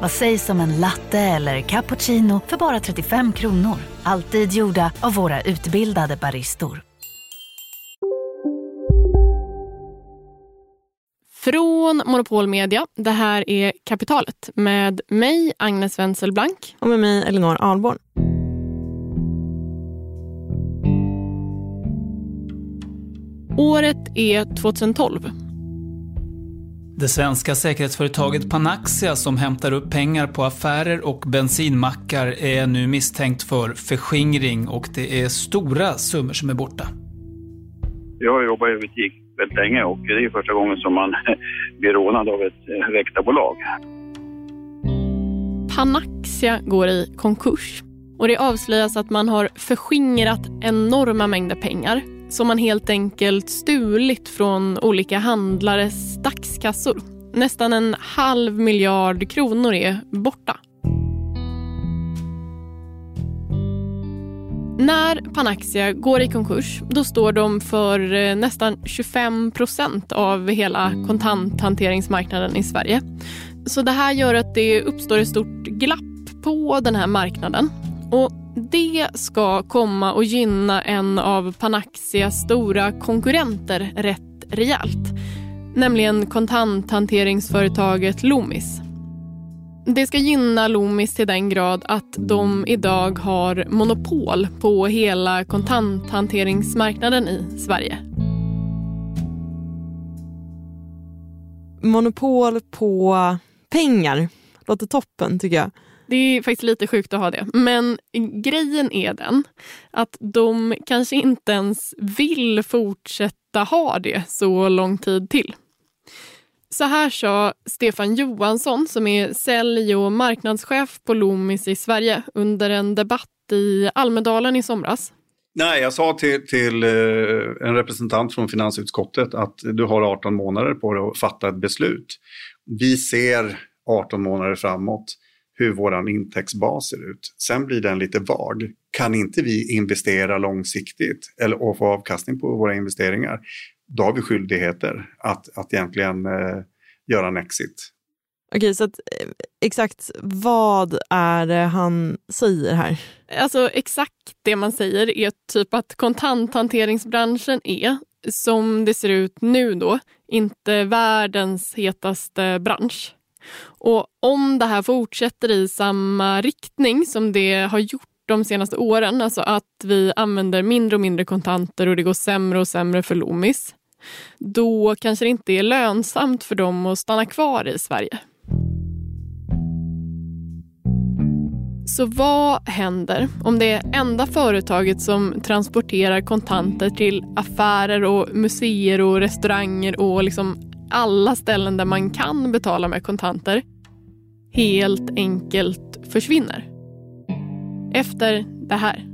Vad sägs om en latte eller cappuccino för bara 35 kronor? Alltid gjorda av våra utbildade baristor. Från Monopol Media, det här är Kapitalet med mig, Agnes Wenzelblank. Och med mig, Elinor Ahlborn. Året är 2012. Det svenska säkerhetsföretaget Panaxia som hämtar upp pengar på affärer och bensinmackar är nu misstänkt för förskingring och det är stora summor som är borta. Jag har jobbat i butik väldigt länge och det är första gången som man blir rånad av ett eh, väktarbolag. Panaxia går i konkurs och det avslöjas att man har förskingrat enorma mängder pengar som man helt enkelt stulit från olika handlares dagskassor. Nästan en halv miljard kronor är borta. När Panaxia går i konkurs då står de för eh, nästan 25 procent av hela kontanthanteringsmarknaden i Sverige. Så det här gör att det uppstår ett stort glapp på den här marknaden. Och det ska komma och gynna en av Panaxias stora konkurrenter rätt rejält. Nämligen kontanthanteringsföretaget Loomis. Det ska gynna Loomis till den grad att de idag har monopol på hela kontanthanteringsmarknaden i Sverige. Monopol på pengar. Låter toppen tycker jag. Det är faktiskt lite sjukt att ha det. Men grejen är den att de kanske inte ens vill fortsätta ha det så lång tid till. Så här sa Stefan Johansson som är sälj och marknadschef på Loomis i Sverige under en debatt i Almedalen i somras. Nej, jag sa till, till eh, en representant från finansutskottet att du har 18 månader på dig att fatta ett beslut. Vi ser 18 månader framåt hur vår intäktsbas ser ut. Sen blir den lite vag. Kan inte vi investera långsiktigt eller, och få avkastning på våra investeringar, då har vi skyldigheter att, att egentligen eh, göra en exit. Okej, så att, eh, exakt vad är det han säger här? Alltså exakt det man säger är typ att kontanthanteringsbranschen är, som det ser ut nu då, inte världens hetaste bransch. Och om det här fortsätter i samma riktning som det har gjort de senaste åren, alltså att vi använder mindre och mindre kontanter och det går sämre och sämre för Loomis, då kanske det inte är lönsamt för dem att stanna kvar i Sverige. Så vad händer om det enda företaget som transporterar kontanter till affärer och museer och restauranger och liksom alla ställen där man kan betala med kontanter helt enkelt försvinner. Efter det här.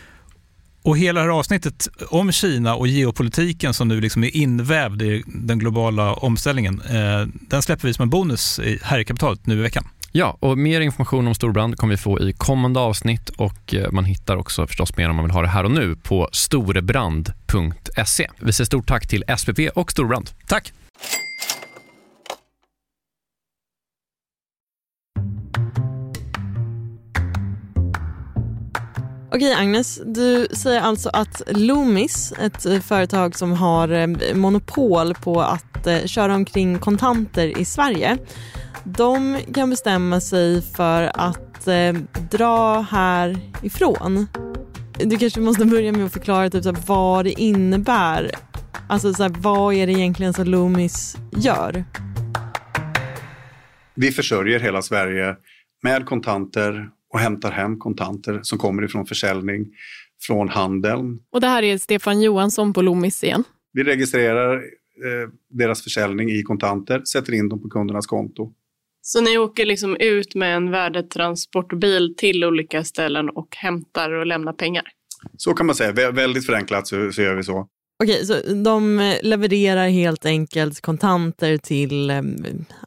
Och hela det här avsnittet om Kina och geopolitiken som nu liksom är invävd i den globala omställningen, eh, den släpper vi som en bonus här i kapitalet nu i veckan. Ja, och mer information om Storbrand kommer vi få i kommande avsnitt och eh, man hittar också förstås mer om man vill ha det här och nu på storebrand.se. Vi säger stort tack till SPP och Storbrand. Tack! Okej Agnes, du säger alltså att Loomis, ett eh, företag som har eh, monopol på att eh, köra omkring kontanter i Sverige, de kan bestämma sig för att eh, dra härifrån. Du kanske måste börja med att förklara typ, så här, vad det innebär. Alltså så här, vad är det egentligen som Loomis gör? Vi försörjer hela Sverige med kontanter och hämtar hem kontanter som kommer ifrån försäljning från handeln. Och det här är Stefan Johansson på Loomis igen. Vi registrerar eh, deras försäljning i kontanter, sätter in dem på kundernas konto. Så ni åker liksom ut med en värdetransportbil till olika ställen och hämtar och lämnar pengar? Så kan man säga. Vä väldigt förenklat så, så gör vi så. Okej, så de levererar helt enkelt kontanter till eh,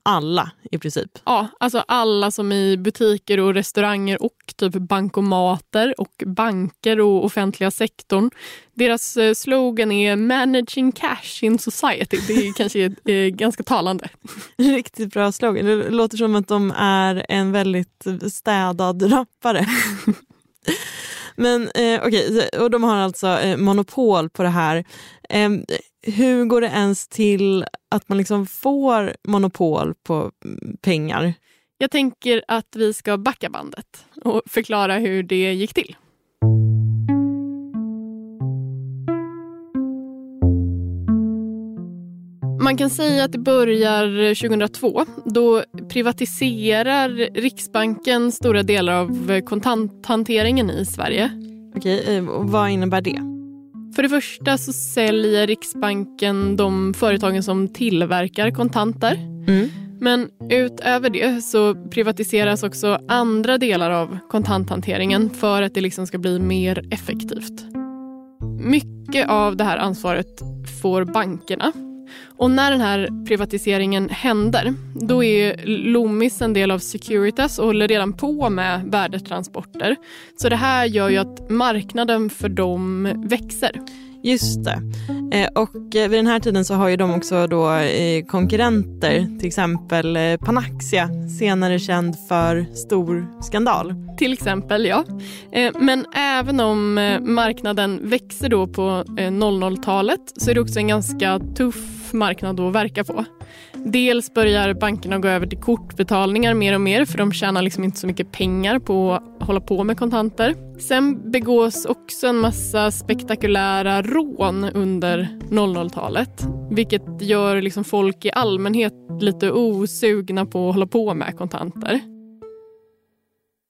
alla i princip? Ja, alltså alla som i butiker och restauranger och typ bankomater och banker och offentliga sektorn. Deras eh, slogan är “Managing cash in society”. Det är kanske är ganska talande. Riktigt bra slogan. Det låter som att de är en väldigt städad rappare. Men eh, okej, okay, och de har alltså eh, monopol på det här. Eh, hur går det ens till att man liksom får monopol på mm, pengar? Jag tänker att vi ska backa bandet och förklara hur det gick till. Man kan säga att det börjar 2002. Då privatiserar Riksbanken stora delar av kontanthanteringen i Sverige. Okej, eh, vad innebär det? För det första så säljer Riksbanken de företagen som tillverkar kontanter. Mm. Men utöver det så privatiseras också andra delar av kontanthanteringen för att det liksom ska bli mer effektivt. Mycket av det här ansvaret får bankerna och när den här privatiseringen händer, då är Loomis en del av Securitas och håller redan på med värdetransporter. Så det här gör ju att marknaden för dem växer. Just det. Eh, och eh, vid den här tiden så har ju de också då eh, konkurrenter, till exempel Panaxia, senare känd för stor skandal. Till exempel, ja. Men även om marknaden växer då på 00-talet så är det också en ganska tuff marknad att verka på. Dels börjar bankerna gå över till kortbetalningar mer och mer för de tjänar liksom inte så mycket pengar på att hålla på med kontanter. Sen begås också en massa spektakulära rån under 00-talet vilket gör liksom folk i allmänhet lite osugna på att hålla på med kontanter.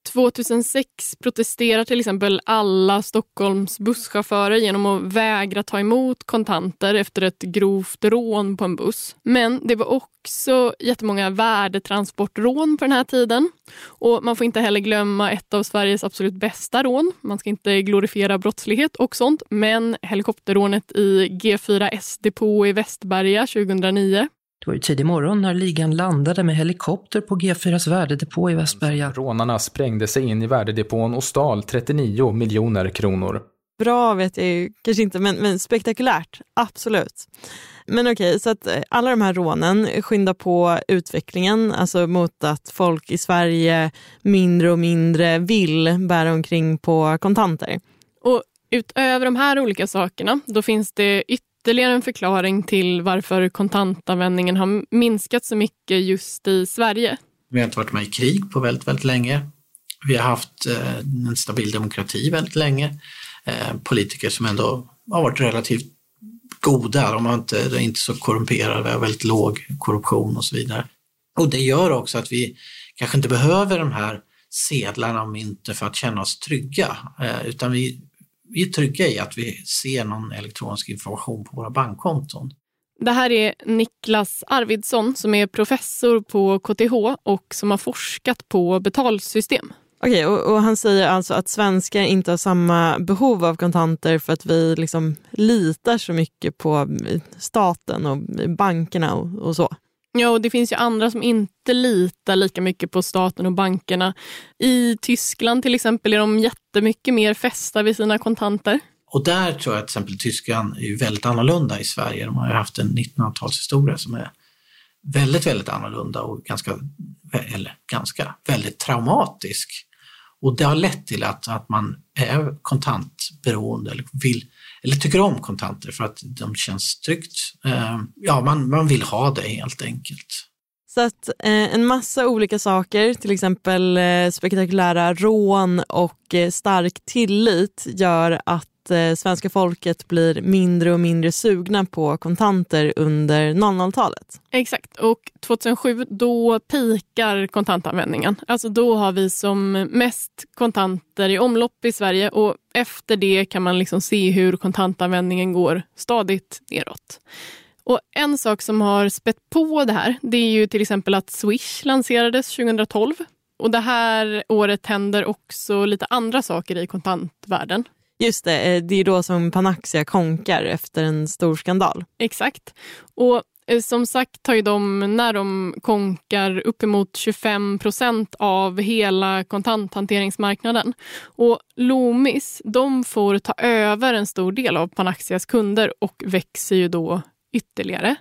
2006 protesterar till exempel alla Stockholms busschaufförer genom att vägra ta emot kontanter efter ett grovt rån på en buss. Men det var också jättemånga värdetransportrån på den här tiden. Och Man får inte heller glömma ett av Sveriges absolut bästa rån. Man ska inte glorifiera brottslighet och sånt, men helikopterrånet i G4S depå i Västberga 2009 det var ju tidig morgon när ligan landade med helikopter på G4s värdedepå i Västberga. Rånarna sprängde sig in i värdedepån och stal 39 miljoner kronor. Bra vet jag ju kanske inte, men, men spektakulärt, absolut. Men okej, okay, så att eh, alla de här rånen skyndar på utvecklingen, alltså mot att folk i Sverige mindre och mindre vill bära omkring på kontanter. Och utöver de här olika sakerna, då finns det ytterligare ytterligare en förklaring till varför kontantanvändningen har minskat så mycket just i Sverige. Vi har inte varit med i krig på väldigt, väldigt länge. Vi har haft eh, en stabil demokrati väldigt länge. Eh, politiker som ändå har varit relativt goda, de har inte, de är inte så korrumperade, vi har väldigt låg korruption och så vidare. Och det gör också att vi kanske inte behöver de här sedlarna och mynten för att känna oss trygga, eh, utan vi vi är trygga i att vi ser någon elektronisk information på våra bankkonton. Det här är Niklas Arvidsson som är professor på KTH och som har forskat på betalsystem. Okej, och, och, han säger alltså att svenskar inte har samma behov av kontanter för att vi liksom litar så mycket på staten och bankerna och, och så. Ja, och det finns ju andra som inte litar lika mycket på staten och bankerna. I Tyskland till exempel är de jättemycket mer fästa vid sina kontanter. Och där tror jag till exempel Tyskland är väldigt annorlunda i Sverige. De har ju haft en 1900-talshistoria som är väldigt, väldigt annorlunda och ganska, eller ganska, väldigt traumatisk. Och det har lett till att, att man är kontantberoende eller, vill, eller tycker om kontanter för att de känns tryggt. Eh, ja, man, man vill ha det helt enkelt. Så att eh, en massa olika saker, till exempel eh, spektakulära rån och eh, stark tillit gör att eh, svenska folket blir mindre och mindre sugna på kontanter under 00-talet. Exakt, och 2007 då pikar kontantanvändningen. Alltså då har vi som mest kontanter i omlopp i Sverige och efter det kan man liksom se hur kontantanvändningen går stadigt neråt. Och En sak som har spett på det här det är ju till exempel att Swish lanserades 2012. Och Det här året händer också lite andra saker i kontantvärlden. Just det, eh, det är då som Panaxia konkar efter en stor skandal. Exakt. Och eh, som sagt har ju de, när de konkar, uppemot 25 procent av hela kontanthanteringsmarknaden. Och Loomis, de får ta över en stor del av Panaxias kunder och växer ju då ytterligare.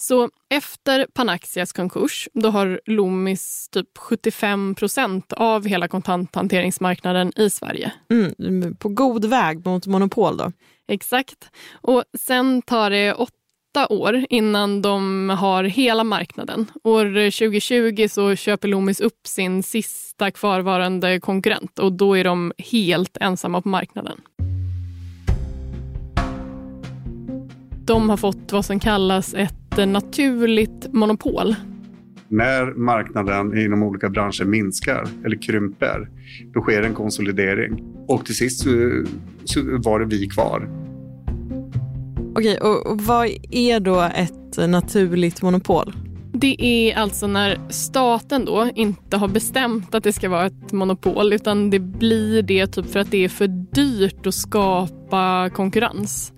Så efter Panaxias konkurs då har Loomis typ 75 procent av hela kontanthanteringsmarknaden i Sverige. Mm, på god väg mot monopol då? Exakt. Och sen tar det åtta år innan de har hela marknaden. År 2020 så köper Loomis upp sin sista kvarvarande konkurrent och då är de helt ensamma på marknaden. De har fått vad som kallas ett naturligt monopol. När marknaden inom olika branscher minskar eller krymper, då sker en konsolidering. Och till sist så, så var det vi kvar. Okej, och vad är då ett naturligt monopol? Det är alltså när staten då inte har bestämt att det ska vara ett monopol utan det blir det typ för att det är för dyrt att skapa konkurrens.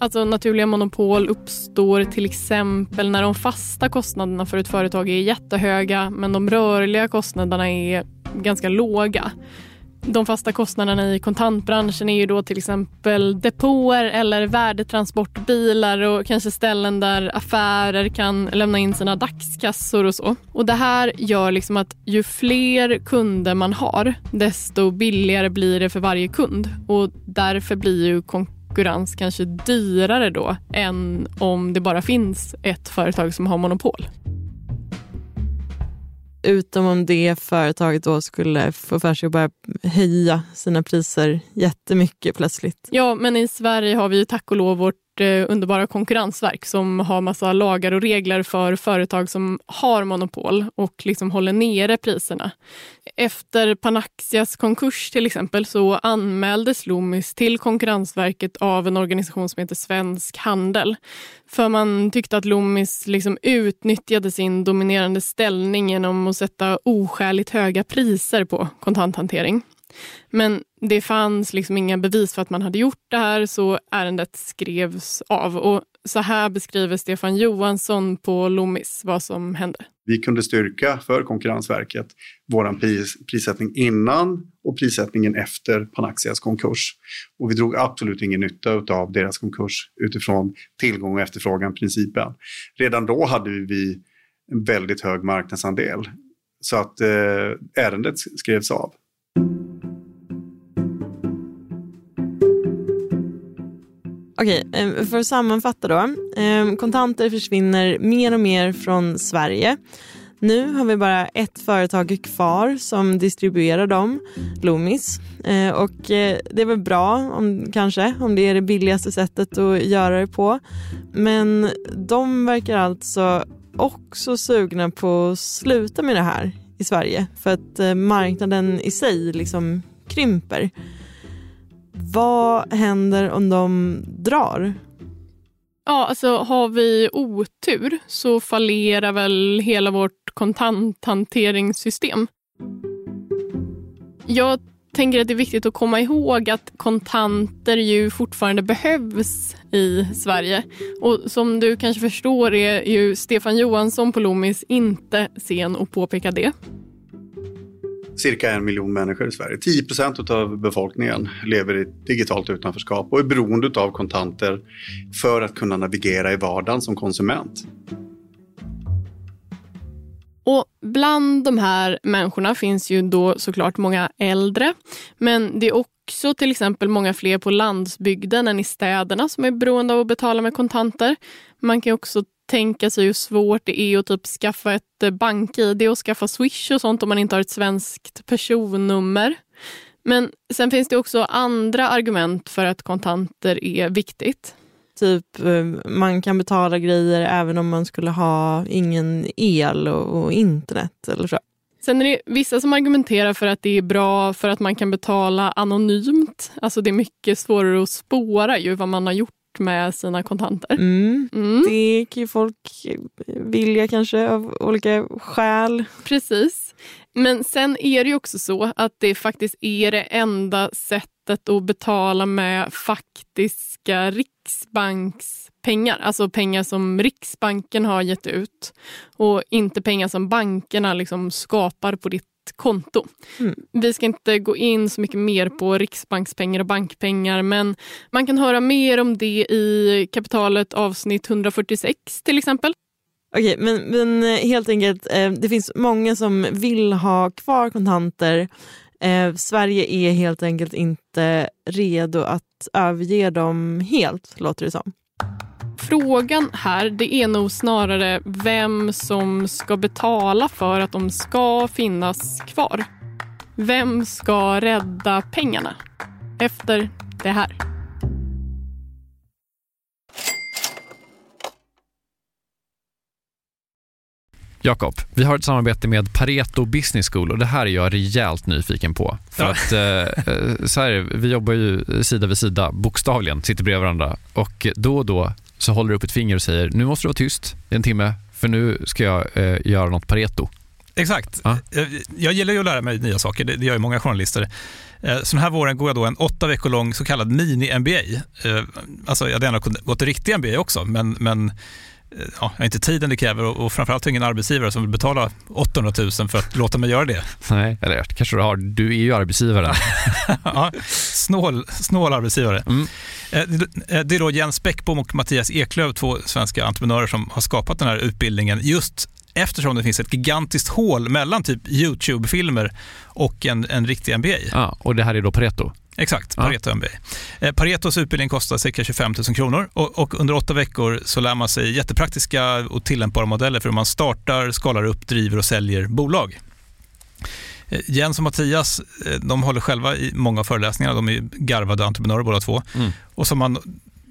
Alltså naturliga monopol uppstår till exempel när de fasta kostnaderna för ett företag är jättehöga men de rörliga kostnaderna är ganska låga. De fasta kostnaderna i kontantbranschen är ju då till exempel depåer eller värdetransportbilar och kanske ställen där affärer kan lämna in sina dagskassor och så. Och Det här gör liksom att ju fler kunder man har desto billigare blir det för varje kund och därför blir ju konkurrensen konkurrens kanske dyrare då än om det bara finns ett företag som har monopol. Utom om det företaget då skulle få för sig att börja höja sina priser jättemycket plötsligt. Ja, men i Sverige har vi ju tack och lov vårt Eh, underbara konkurrensverk som har massa lagar och regler för företag som har monopol och liksom håller nere priserna. Efter Panaxias konkurs till exempel så anmäldes Loomis till Konkurrensverket av en organisation som heter Svensk Handel. För man tyckte att Loomis liksom utnyttjade sin dominerande ställning genom att sätta oskäligt höga priser på kontanthantering. Men det fanns liksom inga bevis för att man hade gjort det här så ärendet skrevs av. Och så här beskriver Stefan Johansson på Loomis vad som hände. Vi kunde styrka för Konkurrensverket vår pris, prissättning innan och prissättningen efter Panaxias konkurs. Och vi drog absolut ingen nytta av deras konkurs utifrån tillgång och efterfrågan-principen. Redan då hade vi en väldigt hög marknadsandel. Så att eh, ärendet skrevs av. Okej, eh, för att sammanfatta då. Eh, kontanter försvinner mer och mer från Sverige. Nu har vi bara ett företag kvar som distribuerar dem, Loomis. Eh, och det är väl bra, om, kanske, om det är det billigaste sättet att göra det på. Men de verkar alltså också sugna på att sluta med det här i Sverige för att marknaden i sig liksom krymper. Vad händer om de drar? Ja, alltså har vi otur så fallerar väl hela vårt kontanthanteringssystem. Jag tänker att det är viktigt att komma ihåg att kontanter ju fortfarande behövs i Sverige. Och som du kanske förstår är ju Stefan Johansson på Loomis inte sen att påpeka det. Cirka en miljon människor i Sverige. 10 procent av befolkningen lever i digitalt utanförskap och är beroende av kontanter för att kunna navigera i vardagen som konsument. Och bland de här människorna finns ju då såklart många äldre. Men det är också till exempel många fler på landsbygden än i städerna som är beroende av att betala med kontanter. Man kan också tänka sig hur svårt det är att typ skaffa ett bank-id och skaffa Swish och sånt om man inte har ett svenskt personnummer. Men sen finns det också andra argument för att kontanter är viktigt. Typ eh, man kan betala grejer även om man skulle ha ingen el och, och internet eller så. Sen är det vissa som argumenterar för att det är bra för att man kan betala anonymt. Alltså det är mycket svårare att spåra ju vad man har gjort med sina kontanter. Mm. Mm. Det kan ju folk vilja kanske av olika skäl. Precis. Men sen är det ju också så att det faktiskt är det enda sättet att betala med faktiska riksbankspengar. Alltså pengar som Riksbanken har gett ut och inte pengar som bankerna liksom skapar på ditt konto. Mm. Vi ska inte gå in så mycket mer på riksbankspengar och bankpengar men man kan höra mer om det i kapitalet avsnitt 146 till exempel. Okej, men, men eh, helt enkelt, eh, det finns många som vill ha kvar kontanter. Eh, Sverige är helt enkelt inte redo att överge dem helt, låter det som. Frågan här det är nog snarare vem som ska betala för att de ska finnas kvar. Vem ska rädda pengarna efter det här? Jakob, vi har ett samarbete med Pareto Business School och det här är jag rejält nyfiken på. För ja. att eh, eh, så här, vi jobbar ju sida vid sida, bokstavligen, sitter bredvid varandra och då och då så håller du upp ett finger och säger nu måste du vara tyst i en timme för nu ska jag eh, göra något Pareto. Exakt. Ja. Jag, gillar ju att lära mig nya saker, det, gör ju många journalister. Eh, så den här våren går jag då en åtta veckor lång så kallad mini-MBA. Eh, alltså jag hade gärna gått en riktig MBA också, men, men ja, inte tiden det kräver och, och framförallt ingen arbetsgivare som vill betala 800 000 för att låta mig göra det. Nej, eller kanske du har. Du är ju arbetsgivaren. ja, snål, snål arbetsgivare. Mm. Eh, eh, det är då Jens Bäckbom och Mattias Eklöf, två svenska entreprenörer som har skapat den här utbildningen just eftersom det finns ett gigantiskt hål mellan typ YouTube-filmer och en, en riktig MBA. Ja, och det här är då Pareto? Exakt, Pareto ja. MBA. Eh, Paretos utbildning kostar cirka 25 000 kronor och, och, under åtta veckor så lär man sig jättepraktiska och tillämpbara modeller för hur man startar, skalar upp, driver och säljer bolag. Eh, Jens och Mattias eh, de håller själva i många föreläsningar. De är garvade entreprenörer båda två. Mm. Och så man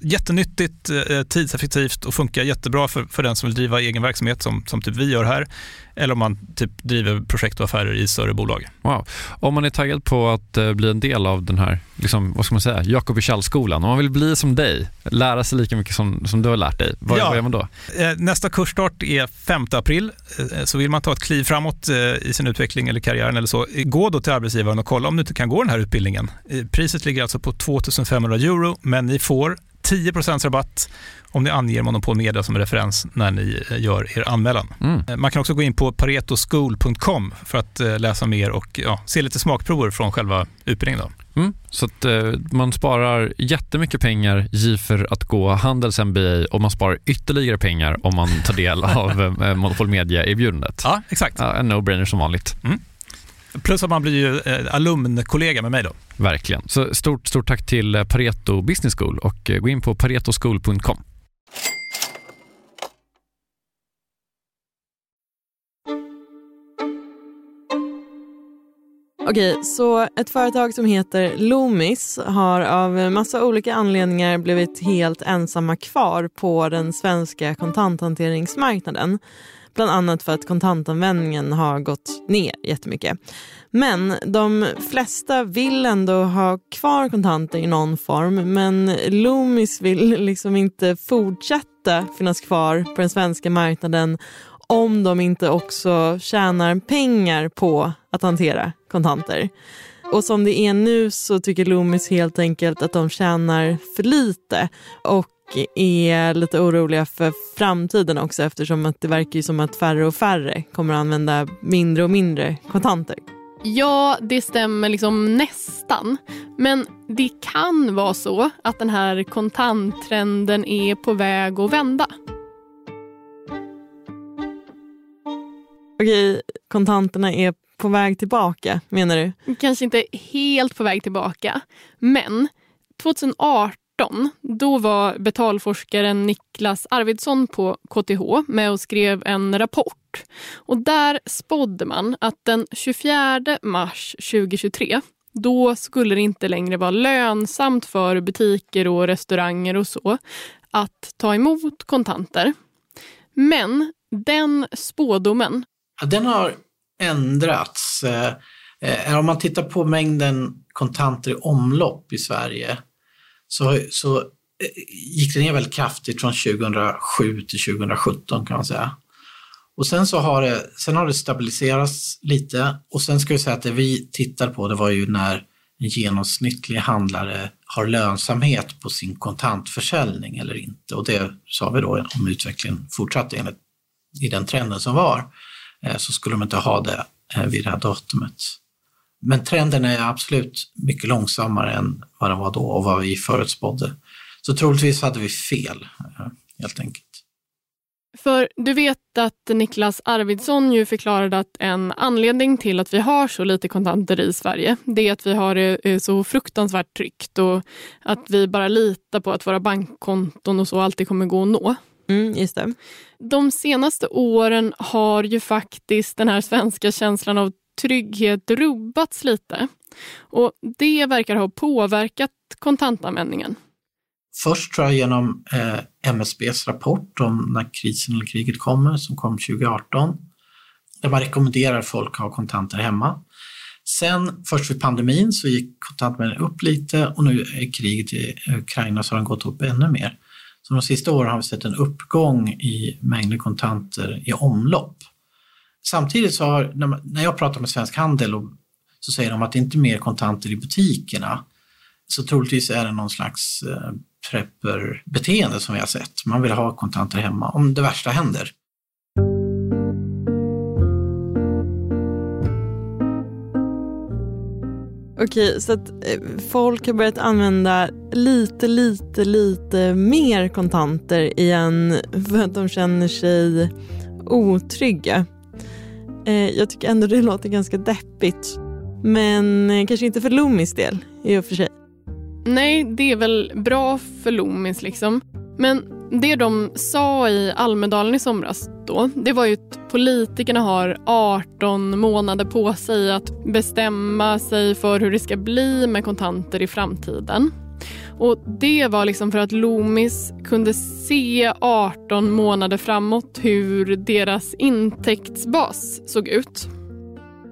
Jättenyttigt, eh, eh, tidseffektivt och funkar jättebra för, för den som vill driva egen verksamhet som, som typ vi gör här. Eller om man typ driver projekt och affärer i större bolag. Wow. Om man är taggad på att eh, bli en del av den här, liksom, vad ska man säga, Jakob skolan om man vill bli som dig, lära sig lika mycket som, som du har lärt dig, vad, ja. vad gör man då? Eh, nästa kursstart är 5 april, så vill man ta ett kliv framåt i sin utveckling eller karriären eller så, gå då till arbetsgivaren och kolla om du inte kan gå den här utbildningen. Priset ligger alltså på 2500 euro, men ni får 10% rabatt om ni anger Monopol Media som referens när ni eh, gör er anmälan. Mm. Eh, man kan också gå in på paretoschool.com för att eh, läsa mer och ja, se lite smakprover från själva utbildningen. Mm. Så att eh, man sparar jättemycket pengar i för att gå Handels MBA och man sparar ytterligare pengar om man tar del av eh, Monopol Media-erbjudandet. Ja, exakt. Ja, en no-brainer som vanligt. Mm. Plus att man blir ju eh, alumnkollega med mig då. Verkligen. Så stort, stort tack till eh, Pareto Business School och eh, gå in på paretoschool.com. Okej, så ett företag som heter Loomis har av massa olika anledningar blivit helt ensamma kvar på den svenska kontanthanteringsmarknaden. Bland annat för att kontantanvändningen har gått ner jättemycket. Men de flesta vill ändå ha kvar kontanter i någon form men Loomis vill liksom inte fortsätta finnas kvar på den svenska marknaden om de inte också tjänar pengar på att hantera kontanter. Och som det är nu så tycker Loomis helt enkelt att de tjänar för lite och är lite oroliga för framtiden också eftersom att det verkar som att färre och färre kommer att använda mindre och mindre kontanter. Ja, det stämmer liksom nästan. Men det kan vara så att den här kontanttrenden är på väg att vända. Okej, kontanterna är på väg tillbaka menar du? Kanske inte helt på väg tillbaka, men 2018 då var betalforskaren Niklas Arvidsson på KTH med och skrev en rapport. Och där spådde man att den 24 mars 2023 då skulle det inte längre vara lönsamt för butiker och restauranger och så att ta emot kontanter. Men den spådomen Ja, den har ändrats. Eh, eh om man tittar på mängden kontanter i omlopp i Sverige så, så eh, gick det ner väldigt kraftigt från 2007 till 2017 kan man säga. Och sen så har det, sen har det stabiliserats lite och sen ska vi säga att det vi tittar på det var ju när en genomsnittlig handlare har lönsamhet på sin kontantförsäljning eller inte. Och det sa vi då om utvecklingen fortsatte enligt i den trenden som var. Eh, så skulle de inte ha det eh, vid det här datumet. Men trenden är absolut mycket långsammare än vad den var då och vad vi förutspådde. Så troligtvis hade vi fel, eh, helt enkelt. För du vet att Niklas Arvidsson ju förklarade att en anledning till att vi har så lite kontanter i Sverige, det är att vi har det så fruktansvärt tryggt och att vi bara litar på att våra bankkonton och så alltid kommer gå att nå. Mm, just det. De senaste åren har ju faktiskt den här svenska känslan av trygghet rubbats lite. Och det verkar ha påverkat kontantanvändningen. Först tror jag genom eh, MSBs rapport om när krisen eller kriget kommer, som kom 2018. Där man rekommenderar folk att ha kontanter hemma. Sen först vid pandemin så gick kontantanvändningen upp lite och nu är kriget i Ukraina så har den gått upp ännu mer. Så de sista åren har vi sett en uppgång i mängden kontanter i omlopp. Samtidigt så har, när jag pratar med Svensk Handel och, så säger de att det inte är mer kontanter i butikerna. Så troligtvis är det någon slags eh, prepperbeteende som vi har sett. Man vill ha kontanter hemma om det värsta händer. Okej, så att eh, folk har börjat använda lite, lite, lite mer kontanter igen för att de känner sig otrygga. Eh, jag tycker ändå det låter ganska deppigt. Men eh, kanske inte för Loomis del i och för sig. Nej, det är väl bra för Loomis liksom. Men det de sa i Almedalen i somras då, det var ju att politikerna har 18 månader på sig att bestämma sig för hur det ska bli med kontanter i framtiden. Och Det var liksom för att Loomis kunde se 18 månader framåt hur deras intäktsbas såg ut.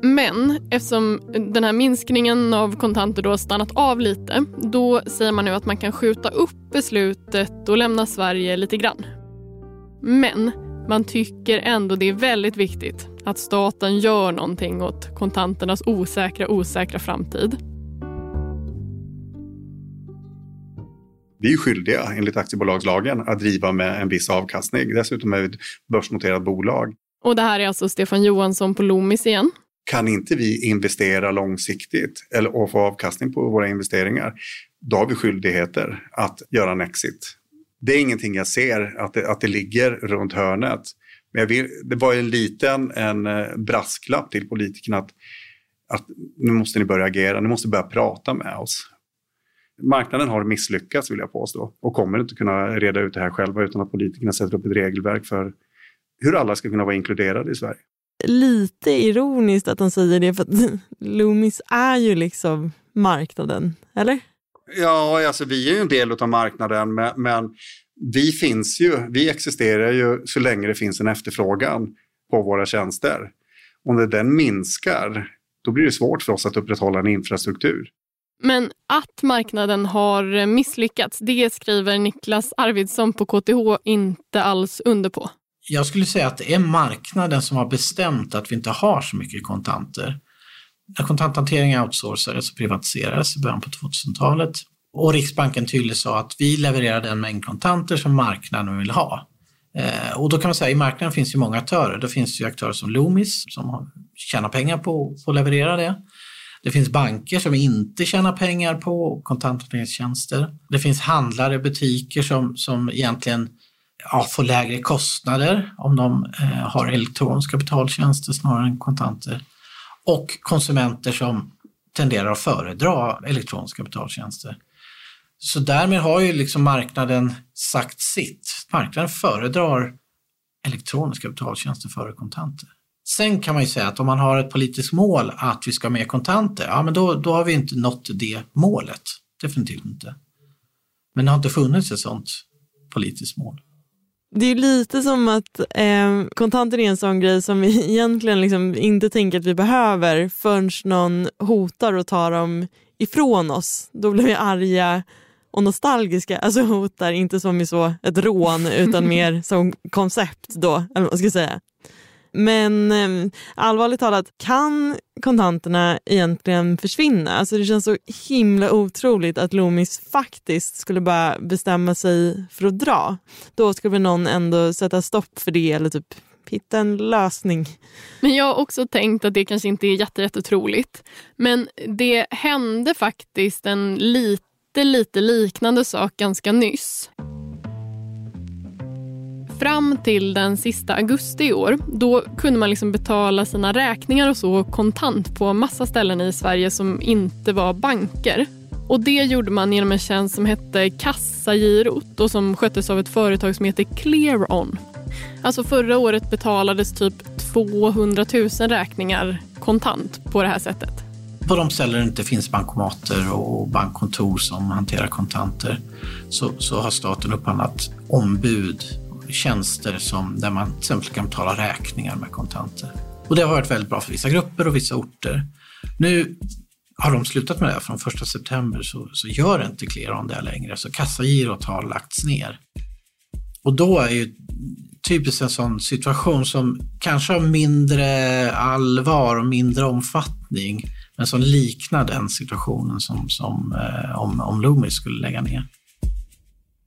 Men eftersom den här minskningen av kontanter då har stannat av lite, då säger man nu att man kan skjuta upp beslutet och lämna Sverige lite grann. Men man tycker ändå det är väldigt viktigt att staten gör någonting åt kontanternas osäkra, osäkra framtid. Vi är skyldiga enligt aktiebolagslagen att driva med en viss avkastning. Dessutom är vi ett börsnoterat bolag. Och det här är alltså Stefan Johansson på Loomis igen. Kan inte vi investera långsiktigt eller, och få avkastning på våra investeringar, då har vi skyldigheter att göra en exit. Det är ingenting jag ser att det, att det ligger runt hörnet. Men vill, det var en liten en eh, brasklapp till politikerna att, att nu måste ni börja agera, ni måste börja prata med oss. Marknaden har misslyckats vill jag påstå och kommer inte kunna reda ut det här själva utan att politikerna sätter upp ett regelverk för hur alla ska kunna vara inkluderade i Sverige. lite ironiskt att de säger det för att Loomis är ju liksom marknaden, eller? Ja, alltså vi är ju en del av marknaden men, men vi finns ju, vi existerar ju så länge det finns en efterfrågan på våra tjänster. Om den minskar, då blir det svårt för oss att upprätthålla en infrastruktur. Men att marknaden har misslyckats, det skriver Niklas Arvidsson på KTH inte alls under på. Jag skulle säga att det är marknaden som har bestämt att vi inte har så mycket kontanter. När kontanthantering outsourcades och privatiserades i början på 2000-talet och Riksbanken tydligt sa att vi levererar den mängd kontanter som marknaden vill ha. Eh, och då kan man säga att i marknaden finns ju många aktörer. Då finns det ju aktörer som Loomis som tjänar pengar på, på att leverera det. Det finns banker som inte tjänar pengar på kontanthanteringstjänster. Det finns handlare, butiker som, som egentligen ja, får lägre kostnader om de eh, har elektroniska betaltjänster snarare än kontanter. Och konsumenter som tenderar att föredra elektroniska betaltjänster. Så därmed har ju liksom marknaden sagt sitt. Marknaden föredrar elektroniska betaltjänster före kontanter. Sen kan man ju säga att om man har ett politiskt mål att vi ska ha mer kontanter, ja men då, då har vi inte nått det målet. Definitivt inte. Men det har inte funnits ett sådant politiskt mål. Det är lite som att eh, kontanter är en sån grej som vi egentligen liksom inte tänker att vi behöver förrän någon hotar och tar dem ifrån oss. Då blir vi arga och nostalgiska. Alltså hotar inte som i så ett rån utan mer som koncept då, eller vad man ska säga. Men ehm, allvarligt talat, kan kontanterna egentligen försvinna? Alltså det känns så himla otroligt att Loomis faktiskt skulle bara bestämma sig för att dra. Då skulle väl någon ändå sätta stopp för det eller typ hitta en lösning. Men jag har också tänkt att det kanske inte är jättetroligt. Men det hände faktiskt en lite, lite liknande sak ganska nyss. Fram till den sista augusti i år då kunde man liksom betala sina räkningar och så kontant på massa ställen i Sverige som inte var banker. Och Det gjorde man genom en tjänst som hette Kassagirot och som sköttes av ett företag som heter Clearon. Alltså förra året betalades typ 200 000 räkningar kontant på det här sättet. På de ställen där det inte finns bankomater och bankkontor som hanterar kontanter så, så har staten upphandlat ombud tjänster som, där man till exempel kan betala räkningar med kontanter. Och det har varit väldigt bra för vissa grupper och vissa orter. Nu har de slutat med det. Från 1 september så, så gör inte Clearon det längre, så kassagirot har lagts ner. Och då är ju typiskt en sån situation som kanske har mindre allvar och mindre omfattning, men som liknar den situationen som, som eh, om, om Loomis skulle lägga ner.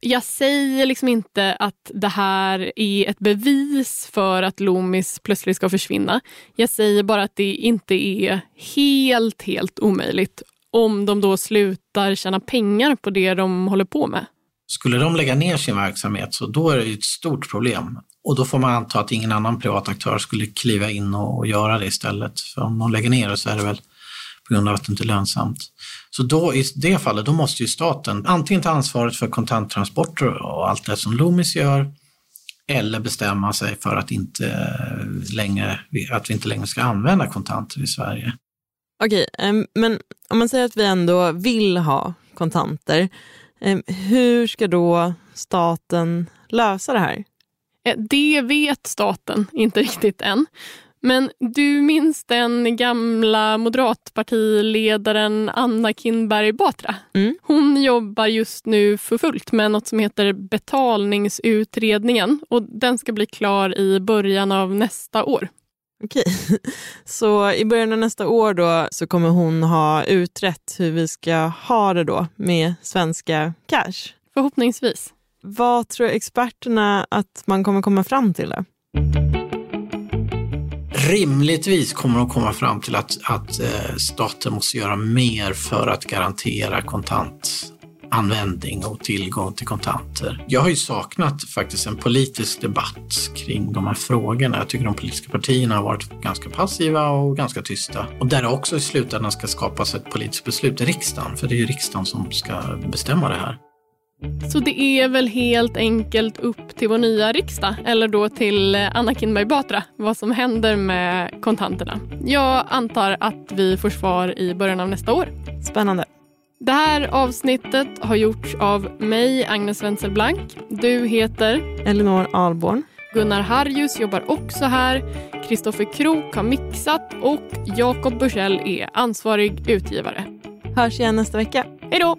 Jag säger liksom inte att det här är ett bevis för att Loomis plötsligt ska försvinna. Jag säger bara att det inte är helt, helt omöjligt om de då slutar tjäna pengar på det de håller på med. Skulle de lägga ner sin verksamhet så då är det ett stort problem. Och då får man anta att ingen annan privat aktör skulle kliva in och göra det istället. För om de lägger ner det så är det väl på grund av att det inte är lönsamt. Så då, i det fallet då måste ju staten antingen ta ansvaret för kontanttransporter och allt det som Loomis gör eller bestämma sig för att, inte längre, att vi inte längre ska använda kontanter i Sverige. Okej, ehm, men om man säger att vi ändå vill ha kontanter, ehm, hur ska då staten lösa det här? Eh, det vet staten inte riktigt än. Men du minns den gamla moderatpartiledaren Anna Kinberg Batra? Mm. Hon jobbar just nu för fullt med något som heter betalningsutredningen och den ska bli klar i början av nästa år. Okej, så i början av nästa år då så kommer hon ha utrett hur vi ska ha det då med svenska cash? Förhoppningsvis. Vad tror experterna att man kommer komma fram till? Då? Rimligtvis kommer de komma fram till att, att eh, staten måste göra mer för att garantera kontantanvändning och tillgång till kontanter. Jag har ju saknat faktiskt en politisk debatt kring de här frågorna. Jag tycker de politiska partierna har varit ganska passiva och ganska tysta. Och där det också i slutändan ska skapas ett politiskt beslut i riksdagen, för det är ju riksdagen som ska bestämma det här. Så det är väl helt enkelt upp till vår nya riksdag, eller då till Anna Kinberg Batra, vad som händer med kontanterna. Jag antar att vi får svar i början av nästa år. Spännande. Det här avsnittet har gjorts av mig, Agnes Wenzel Blank. Du heter? Elinor Alborn. Gunnar Harjus jobbar också här. Kristoffer Krook har mixat och Jakob Bursell är ansvarig utgivare. Hörs igen nästa vecka. Hej då!